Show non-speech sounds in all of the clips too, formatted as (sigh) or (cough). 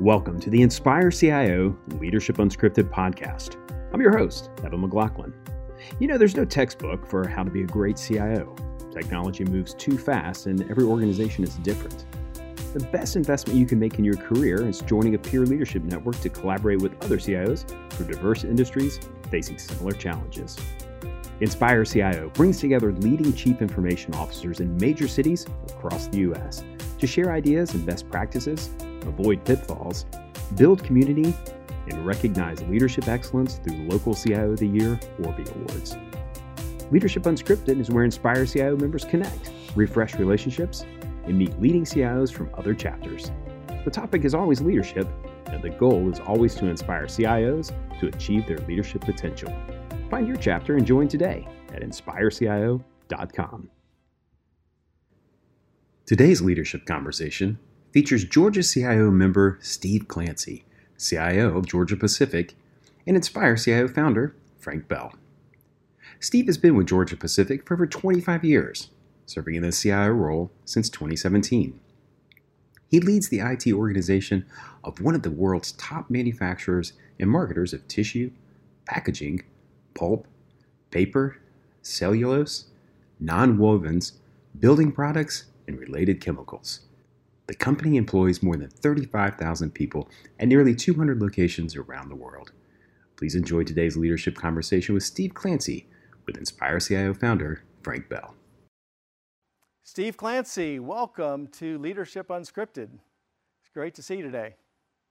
Welcome to the Inspire CIO Leadership Unscripted podcast. I'm your host, Evan McLaughlin. You know, there's no textbook for how to be a great CIO. Technology moves too fast, and every organization is different. The best investment you can make in your career is joining a peer leadership network to collaborate with other CIOs from diverse industries facing similar challenges. Inspire CIO brings together leading chief information officers in major cities across the U.S. to share ideas and best practices avoid pitfalls, build community, and recognize leadership excellence through local CIO of the Year Orbie Awards. Leadership Unscripted is where Inspire CIO members connect, refresh relationships, and meet leading CIOs from other chapters. The topic is always leadership, and the goal is always to inspire CIOs to achieve their leadership potential. Find your chapter and join today at inspirecio.com. Today's leadership conversation features Georgia CIO member Steve Clancy, CIO of Georgia Pacific, and Inspire CIO founder Frank Bell. Steve has been with Georgia Pacific for over 25 years, serving in the CIO role since 2017. He leads the IT organization of one of the world's top manufacturers and marketers of tissue, packaging, pulp, paper, cellulose, non-wovens, building products, and related chemicals. The company employs more than 35,000 people at nearly 200 locations around the world. Please enjoy today's leadership conversation with Steve Clancy with Inspire CIO founder Frank Bell. Steve Clancy, welcome to Leadership Unscripted. It's great to see you today.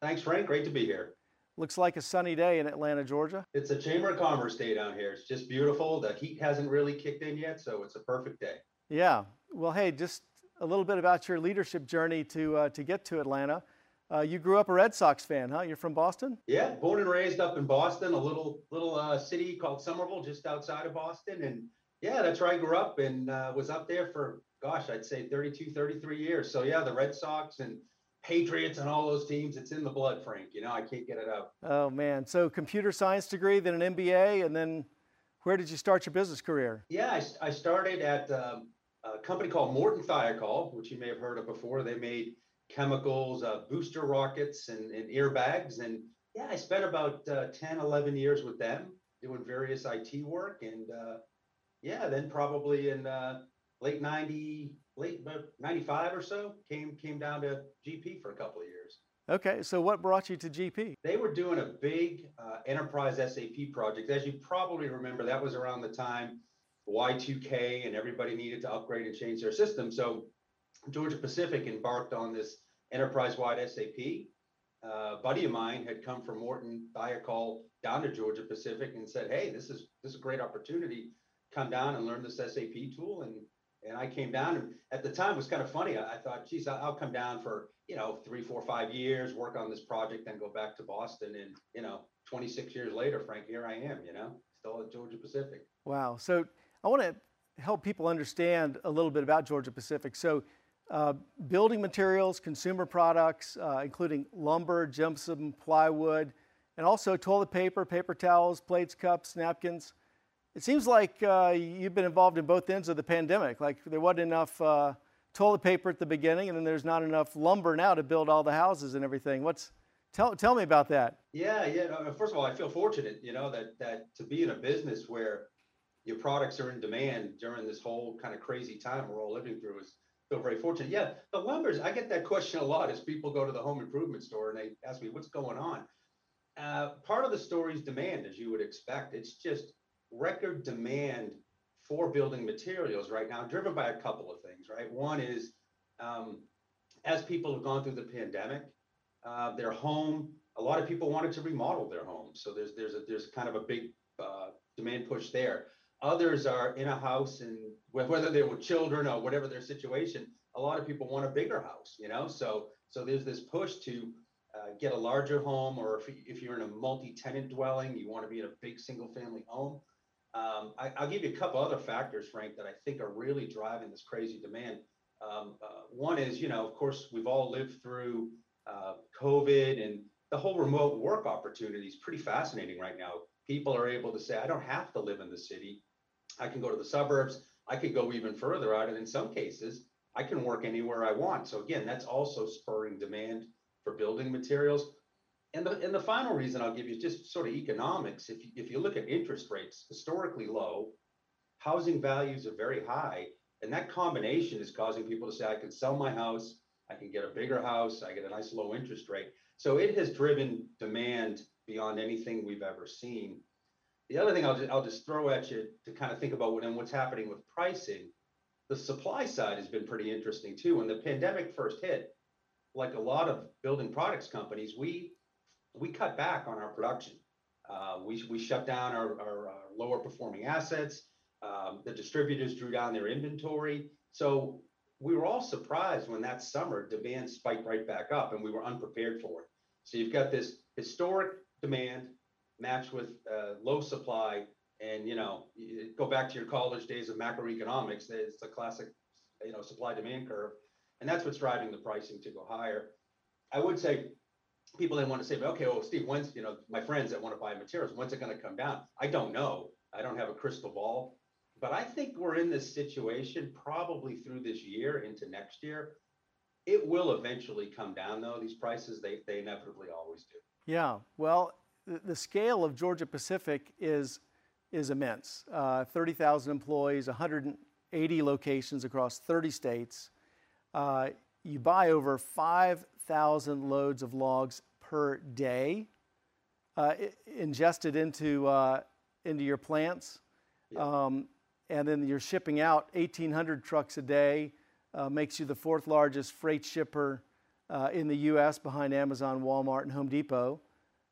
Thanks, Frank. Great to be here. Looks like a sunny day in Atlanta, Georgia. It's a Chamber of Commerce day down here. It's just beautiful. The heat hasn't really kicked in yet, so it's a perfect day. Yeah. Well, hey, just a little bit about your leadership journey to, uh, to get to Atlanta. Uh, you grew up a Red Sox fan, huh? You're from Boston? Yeah, born and raised up in Boston, a little little uh, city called Somerville, just outside of Boston. And yeah, that's where I grew up and uh, was up there for, gosh, I'd say 32, 33 years. So yeah, the Red Sox and Patriots and all those teams, it's in the blood, Frank. You know, I can't get it out. Oh, man. So computer science degree, then an MBA, and then where did you start your business career? Yeah, I, I started at um, a company called Morton Thiokol, which you may have heard of before. They made chemicals, uh, booster rockets, and, and, airbags. And yeah, I spent about uh, 10, 11 years with them doing various IT work. And uh, yeah, then probably in uh, late 90, late 95 or so, came, came down to GP for a couple of years. Okay, so what brought you to GP? They were doing a big uh, enterprise SAP project. As you probably remember, that was around the time Y2K and everybody needed to upgrade and change their system. So Georgia Pacific embarked on this enterprise-wide SAP. Uh, buddy of mine had come from Morton Thiokol down to Georgia Pacific and said, "Hey, this is this is a great opportunity. Come down and learn this SAP tool." And and I came down, and at the time it was kind of funny. I, I thought, "Geez, I'll come down for you know three, four, five years, work on this project, then go back to Boston." And you know, 26 years later, Frank, here I am. You know, still at Georgia Pacific. Wow. So I want to help people understand a little bit about Georgia Pacific. So, uh, building materials, consumer products, uh, including lumber, gypsum, plywood, and also toilet paper, paper towels, plates, cups, napkins. It seems like uh, you've been involved in both ends of the pandemic. Like there wasn't enough uh, toilet paper at the beginning, and then there's not enough lumber now to build all the houses and everything. What's tell tell me about that? Yeah, yeah. First of all, I feel fortunate, you know, that that to be in a business where your products are in demand during this whole kind of crazy time we're all living through is feel very fortunate. Yeah, the lumbers, I get that question a lot as people go to the home improvement store and they ask me what's going on. Uh, part of the story is demand, as you would expect. It's just record demand for building materials right now, driven by a couple of things, right? One is um, as people have gone through the pandemic, uh, their home, a lot of people wanted to remodel their homes. So there's there's a there's kind of a big uh, demand push there. Others are in a house and whether they're with children or whatever their situation, a lot of people want a bigger house, you know? So, so there's this push to uh, get a larger home, or if, if you're in a multi-tenant dwelling, you want to be in a big single family home. Um, I, will give you a couple other factors, Frank, that I think are really driving this crazy demand. Um, uh, one is, you know, of course, we've all lived through uh, COVID and the whole remote work opportunity is pretty fascinating right now. People are able to say, I don't have to live in the city. I can go to the suburbs. I could go even further out. And in some cases, I can work anywhere I want. So again, that's also spurring demand for building materials. And the, and the final reason I'll give you is just sort of economics. If you, if you look at interest rates, historically low, housing values are very high. And that combination is causing people to say, I can sell my house, I can get a bigger house, I get a nice low interest rate. So it has driven demand beyond anything we've ever seen. The other thing I'll just, I'll just throw at you to kind of think about what, and what's happening with pricing, the supply side has been pretty interesting too. When the pandemic first hit, like a lot of building products companies, we we cut back on our production. Uh, we, we shut down our, our, our lower performing assets. Um, the distributors drew down their inventory. So we were all surprised when that summer demand spiked right back up and we were unprepared for it. So you've got this historic demand matched with uh, low supply. And, you know, you go back to your college days of macroeconomics, it's a classic, you know, supply demand curve. And that's what's driving the pricing to go higher. I would say people then want to say, okay, well, Steve, when's, you know, my friends that want to buy materials, when's it going to come down? I don't know. I don't have a crystal ball. But I think we're in this situation probably through this year into next year. It will eventually come down, though. These prices, they, they inevitably always do. Yeah. Well, the, the scale of Georgia Pacific is, is immense uh, 30,000 employees, 180 locations across 30 states. Uh, you buy over 5,000 loads of logs per day uh, ingested into, uh, into your plants. Yeah. Um, and then you're shipping out 1,800 trucks a day, uh, makes you the fourth largest freight shipper uh, in the US behind Amazon, Walmart, and Home Depot.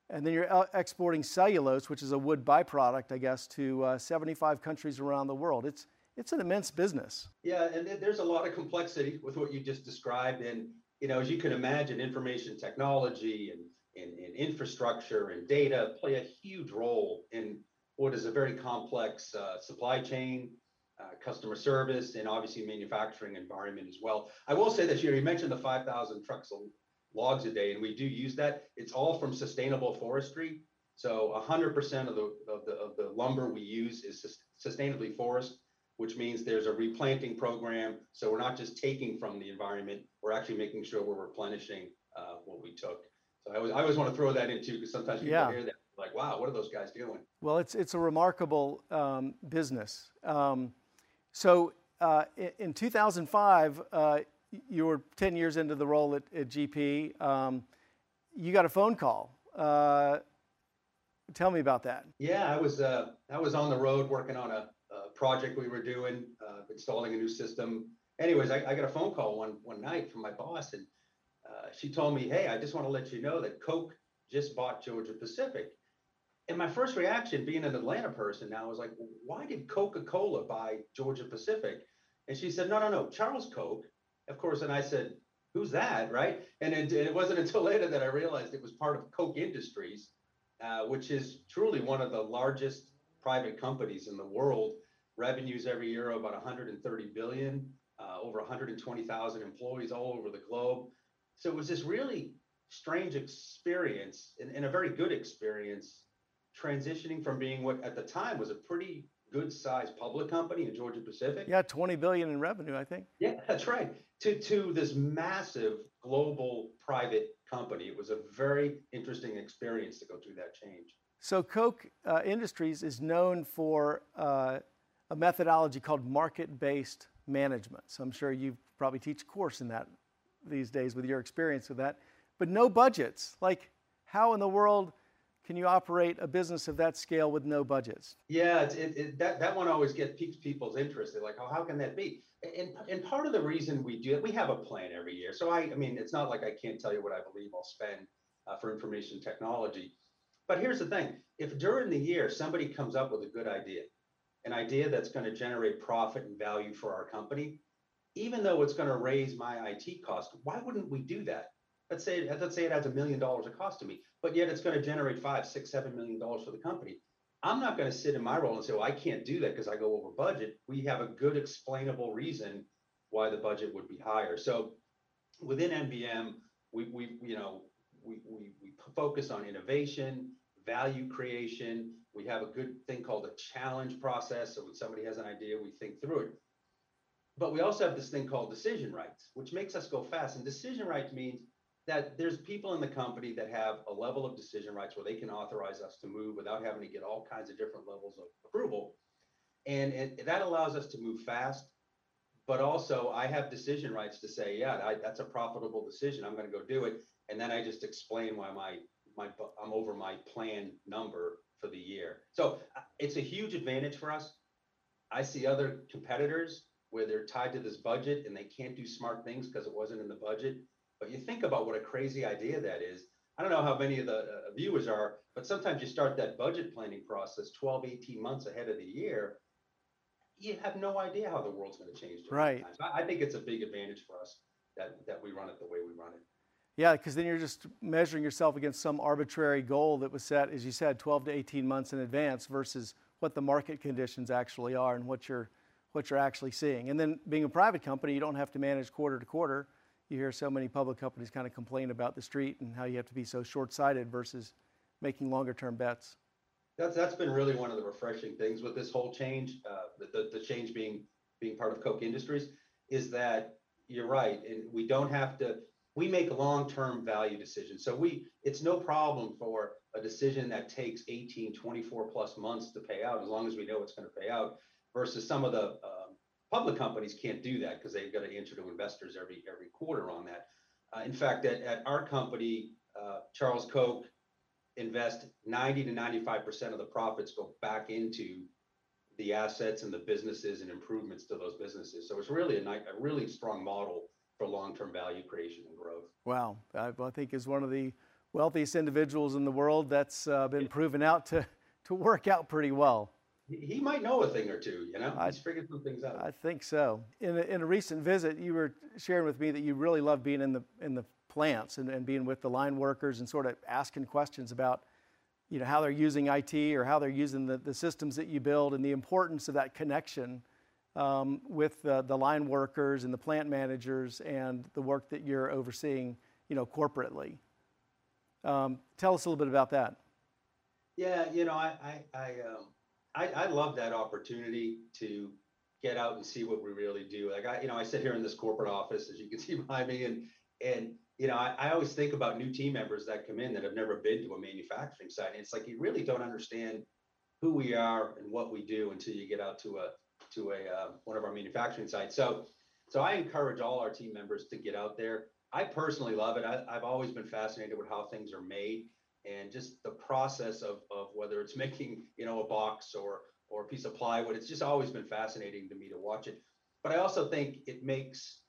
And then you're uh, exporting cellulose, which is a wood byproduct, I guess, to uh, 75 countries around the world. It's, it's an immense business. Yeah, and there's a lot of complexity with what you just described. And, you know, as you can imagine, information technology and, and, and infrastructure and data play a huge role in what is a very complex uh, supply chain, uh, customer service, and obviously manufacturing environment as well. I will say this year, you mentioned the 5,000 trucks logs a day, and we do use that. It's all from sustainable forestry. So 100% of the, of the, of the lumber we use is sustainably forest, which means there's a replanting program. So we're not just taking from the environment, we're actually making sure we're replenishing uh, what we took. So I always, I always want to throw that into because sometimes people yeah. hear that like, wow, what are those guys doing? Well, it's it's a remarkable um, business. Um, so uh, in, in, 2005, uh, you were 10 years into the role at, at GP. Um, you got a phone call. Uh, tell me about that. Yeah, I was uh, I was on the road working on a, a project we were doing, uh, installing a new system. Anyways, I, I, got a phone call one one night from my boss, and uh, she told me, "Hey, I just want to let you know that Coke just bought Georgia Pacific." And my first reaction, being an Atlanta person now, was like, why did Coca Cola buy Georgia Pacific? And she said, no, no, no, Charles Koch. Of course, and I said, who's that, right? And it, it wasn't (laughs) until later that I realized it was part of Koch Industries, uh, which is truly one of the largest private companies in the world. Revenues every year about 130 billion, uh, over 120,000 employees all over the globe. So it was this really strange experience and, and a very good experience transitioning from being what at the time was a pretty good sized public company in Georgia Pacific. Yeah, 20 billion in revenue, I think. Yeah, that's right. To to this massive global private company. It was a very interesting experience to go through that change. So Koch uh, Industries is known for uh, a methodology called market-based management. So I'm sure you probably teach a course in that these days with your experience with that. But no budgets. Like how in the world can you operate a business of that scale with no budgets? Yeah, it, it, that, that one always gets piques people's interest. They're like, oh, how can that be? And, and part of the reason we do it, we have a plan every year. So I, I mean, it's not like I can't tell you what I believe I'll spend uh, for information technology. But here's the thing: if during the year somebody comes up with a good idea, an idea that's going to generate profit and value for our company, even though it's going to raise my IT cost, why wouldn't we do that? Let's say let's say it adds a million dollars of cost to me, but yet it's going to generate five, six, seven million dollars for the company. I'm not going to sit in my role and say, well, I can't do that because I go over budget. We have a good explainable reason why the budget would be higher. So within MBM, we, we you know, we, we, we focus on innovation, value creation. We have a good thing called a challenge process. So when somebody has an idea, we think through it. But we also have this thing called decision rights, which makes us go fast. And decision rights means that there's people in the company that have a level of decision rights where they can authorize us to move without having to get all kinds of different levels of approval. And that allows us to move fast. But also, I have decision rights to say, yeah, I, that's a profitable decision. I'm going to go do it. And then I just explain why my my I'm over my plan number for the year. So uh, it's a huge advantage for us. I see other competitors where they're tied to this budget and they can't do smart things because it wasn't in the budget. But you think about what a crazy idea that is. I don't know how many of the uh, viewers are, but sometimes you start that budget planning process 12, 18 months ahead of the year. You have no idea how the world's going to change. Right. I think it's a big advantage for us that, that we run it the way we run it. Yeah, because then you're just measuring yourself against some arbitrary goal that was set, as you said, 12 to 18 months in advance versus what the market conditions actually are and what you're what you're actually seeing. And then being a private company, you don't have to manage quarter to quarter. You hear so many public companies kind of complain about the street and how you have to be so short-sighted versus making longer-term bets. That's that's been really one of the refreshing things with this whole change. Uh, the, the change being being part of Koch Industries is that you're right, and we don't have to we make long-term value decisions. So we, it's no problem for a decision that takes 18, 24 plus months to pay out, as long as we know it's going to pay out, versus some of the uh, public companies can't do that because they've got to answer to investors every every quarter on that. Uh, in fact, at, at our company, uh, Charles Koch invest 90 to 95 percent of the profits go back into the assets and the businesses and improvements to those businesses. So it's really a, a really strong model for long-term value creation and growth. Wow, I, I think is one of the wealthiest individuals in the world. That's uh, been proven out to to work out pretty well. He might know a thing or two, you know. I, He's figured some things out. I think so. In a, in a recent visit, you were sharing with me that you really love being in the in the plants and, and being with the line workers and sort of asking questions about you know how they're using IT or how they're using the, the systems that you build and the importance of that connection um, with the, the line workers and the plant managers and the work that you're overseeing, you know, corporately. Um, tell us a little bit about that. Yeah, you know, I I I, um, I, I love that opportunity to get out and see what we really do. Like I, you know, I sit here in this corporate office, as you can (laughs) see behind me, and and you know, I, I always think about new team members that come in that have never been to a manufacturing site. And it's like you really don't understand who we are and what we do until you get out to a to a uh, one of our manufacturing sites. So, so I encourage all our team members to get out there. I personally love it. I, have always been fascinated with how things are made and just the process of, of whether it's making you know a box or or a piece of plywood. It's just always been fascinating to me to watch it. But I also think it makes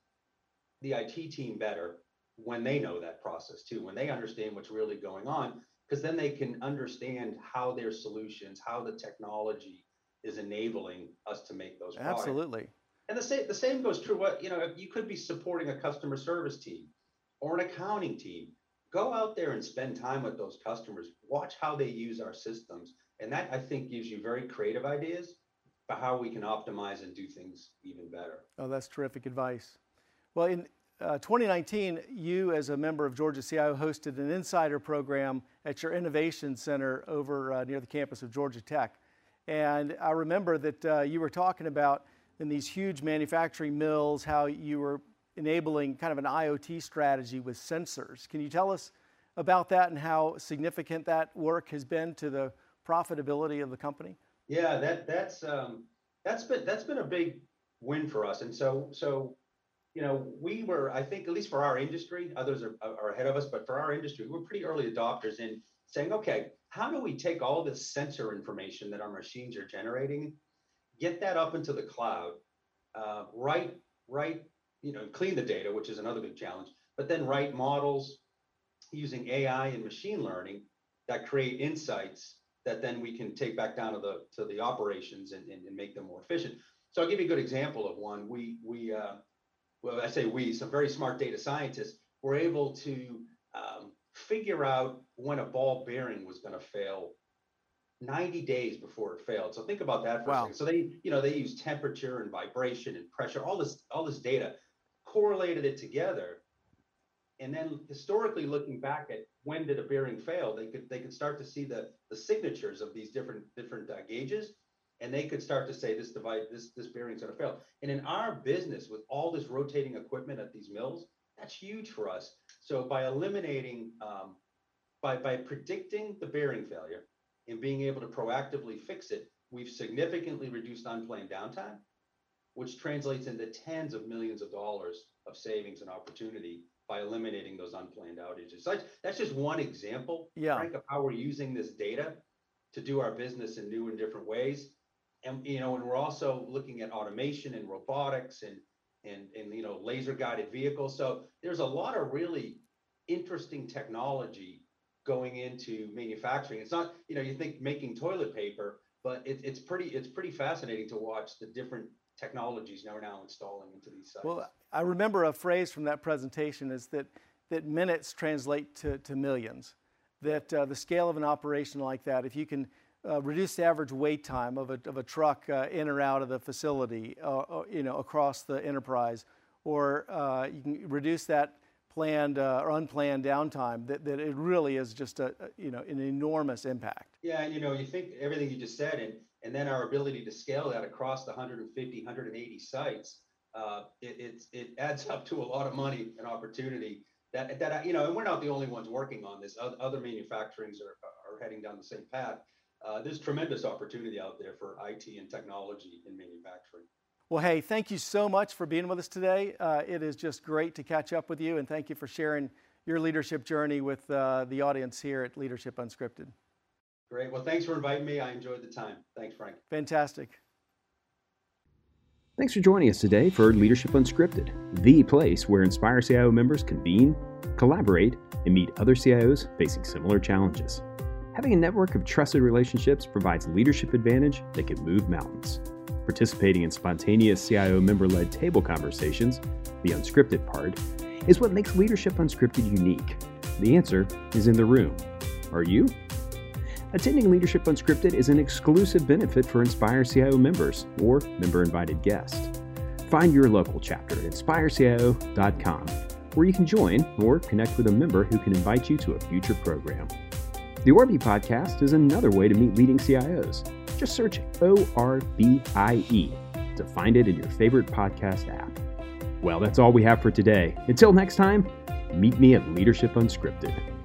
the IT team better when they know that process too, when they understand what's really going on, because then they can understand how their solutions, how the technology is enabling us to make those products. Absolutely. And the same the same goes true. What you know, you could be supporting a customer service team or an accounting team. Go out there and spend time with those customers. Watch how they use our systems, and that I think gives you very creative ideas for how we can optimize and do things even better. Oh, that's terrific advice. Well, in uh, 2019, you, as a member of Georgia CIO, hosted an insider program at your innovation center over uh, near the campus of Georgia Tech. And I remember that uh, you were talking about in these huge manufacturing mills how you were enabling kind of an IoT strategy with sensors. Can you tell us about that and how significant that work has been to the profitability of the company? Yeah, that that's um, that's been that's been a big win for us. And so so you know we were I think at least for our industry, others are, are ahead of us, but for our industry, we were pretty early adopters in saying, okay, how do we take all this sensor information that our machines are generating, get that up into the cloud, uh, right write, you know, clean the data, which is another big challenge, but then write models using AI and machine learning that create insights that then we can take back down to the to the operations and, and, and make them more efficient. So I'll give you a good example of one. We we uh, well I say we some very smart data scientists were able to um, figure out when a ball bearing was going to fail 90 days before it failed. So think about that for wow. a second. So they, you know, they use temperature and vibration and pressure, all this, all this data, correlated it together. And then historically looking back at when did a bearing fail, they could they could start to see the the signatures of these different different uh, gauges, and they could start to say this device this this bearing's going to fail. And in our business, with all this rotating equipment at these mills, That's huge for us. So by eliminating, um, by, by predicting the bearing failure and being able to proactively fix it, we've significantly reduced unplanned downtime, which translates into tens of millions of dollars of savings and opportunity by eliminating those unplanned outages. So that's, just one example, Yeah. Frank, of how we're using this data to do our business in new and different ways. And, you know, and we're also looking at automation and robotics and, and, and, you know, laser guided vehicles. So there's a lot of really interesting technology going into manufacturing. It's not, you know, you think making toilet paper, but it, it's pretty, it's pretty fascinating to watch the different technologies now are now installing into these sites. Well, I remember a phrase from that presentation is that, that minutes translate to, to millions. That uh, the scale of an operation like that, if you can uh, reduce the average wait time of a, of a truck uh, in or out of the facility, uh, uh, you know, across the enterprise, or uh, you can reduce that planned or unplanned downtime, that, that it really is just a, a, you know, an enormous impact. Yeah, you know, you think everything you just said, and and then our ability to scale that across the 150, 180 sites, uh, it, it adds up to a lot of money and opportunity that, that, you know, and we're not the only ones working on this. Other manufacturings are, are heading down the same path. Uh, there's tremendous opportunity out there for IT and technology in manufacturing. Well, hey, thank you so much for being with us today. Uh, it is just great to catch up with you, and thank you for sharing your leadership journey with uh, the audience here at Leadership Unscripted. Great. Well, thanks for inviting me. I enjoyed the time. Thanks, Frank. Fantastic. Thanks for joining us today for Leadership Unscripted, the place where Inspire CIO members convene, collaborate, and meet other CIOs facing similar challenges. Having a network of trusted relationships provides leadership advantage that can move mountains. Participating in spontaneous CIO member led table conversations, the unscripted part, is what makes Leadership Unscripted unique. The answer is in the room. Are you? Attending Leadership Unscripted is an exclusive benefit for Inspire CIO members or member invited guests. Find your local chapter at inspirecio.com, where you can join or connect with a member who can invite you to a future program. The Orbie podcast is another way to meet leading CIOs. Just search O R B I E to find it in your favorite podcast app. Well, that's all we have for today. Until next time, meet me at Leadership Unscripted.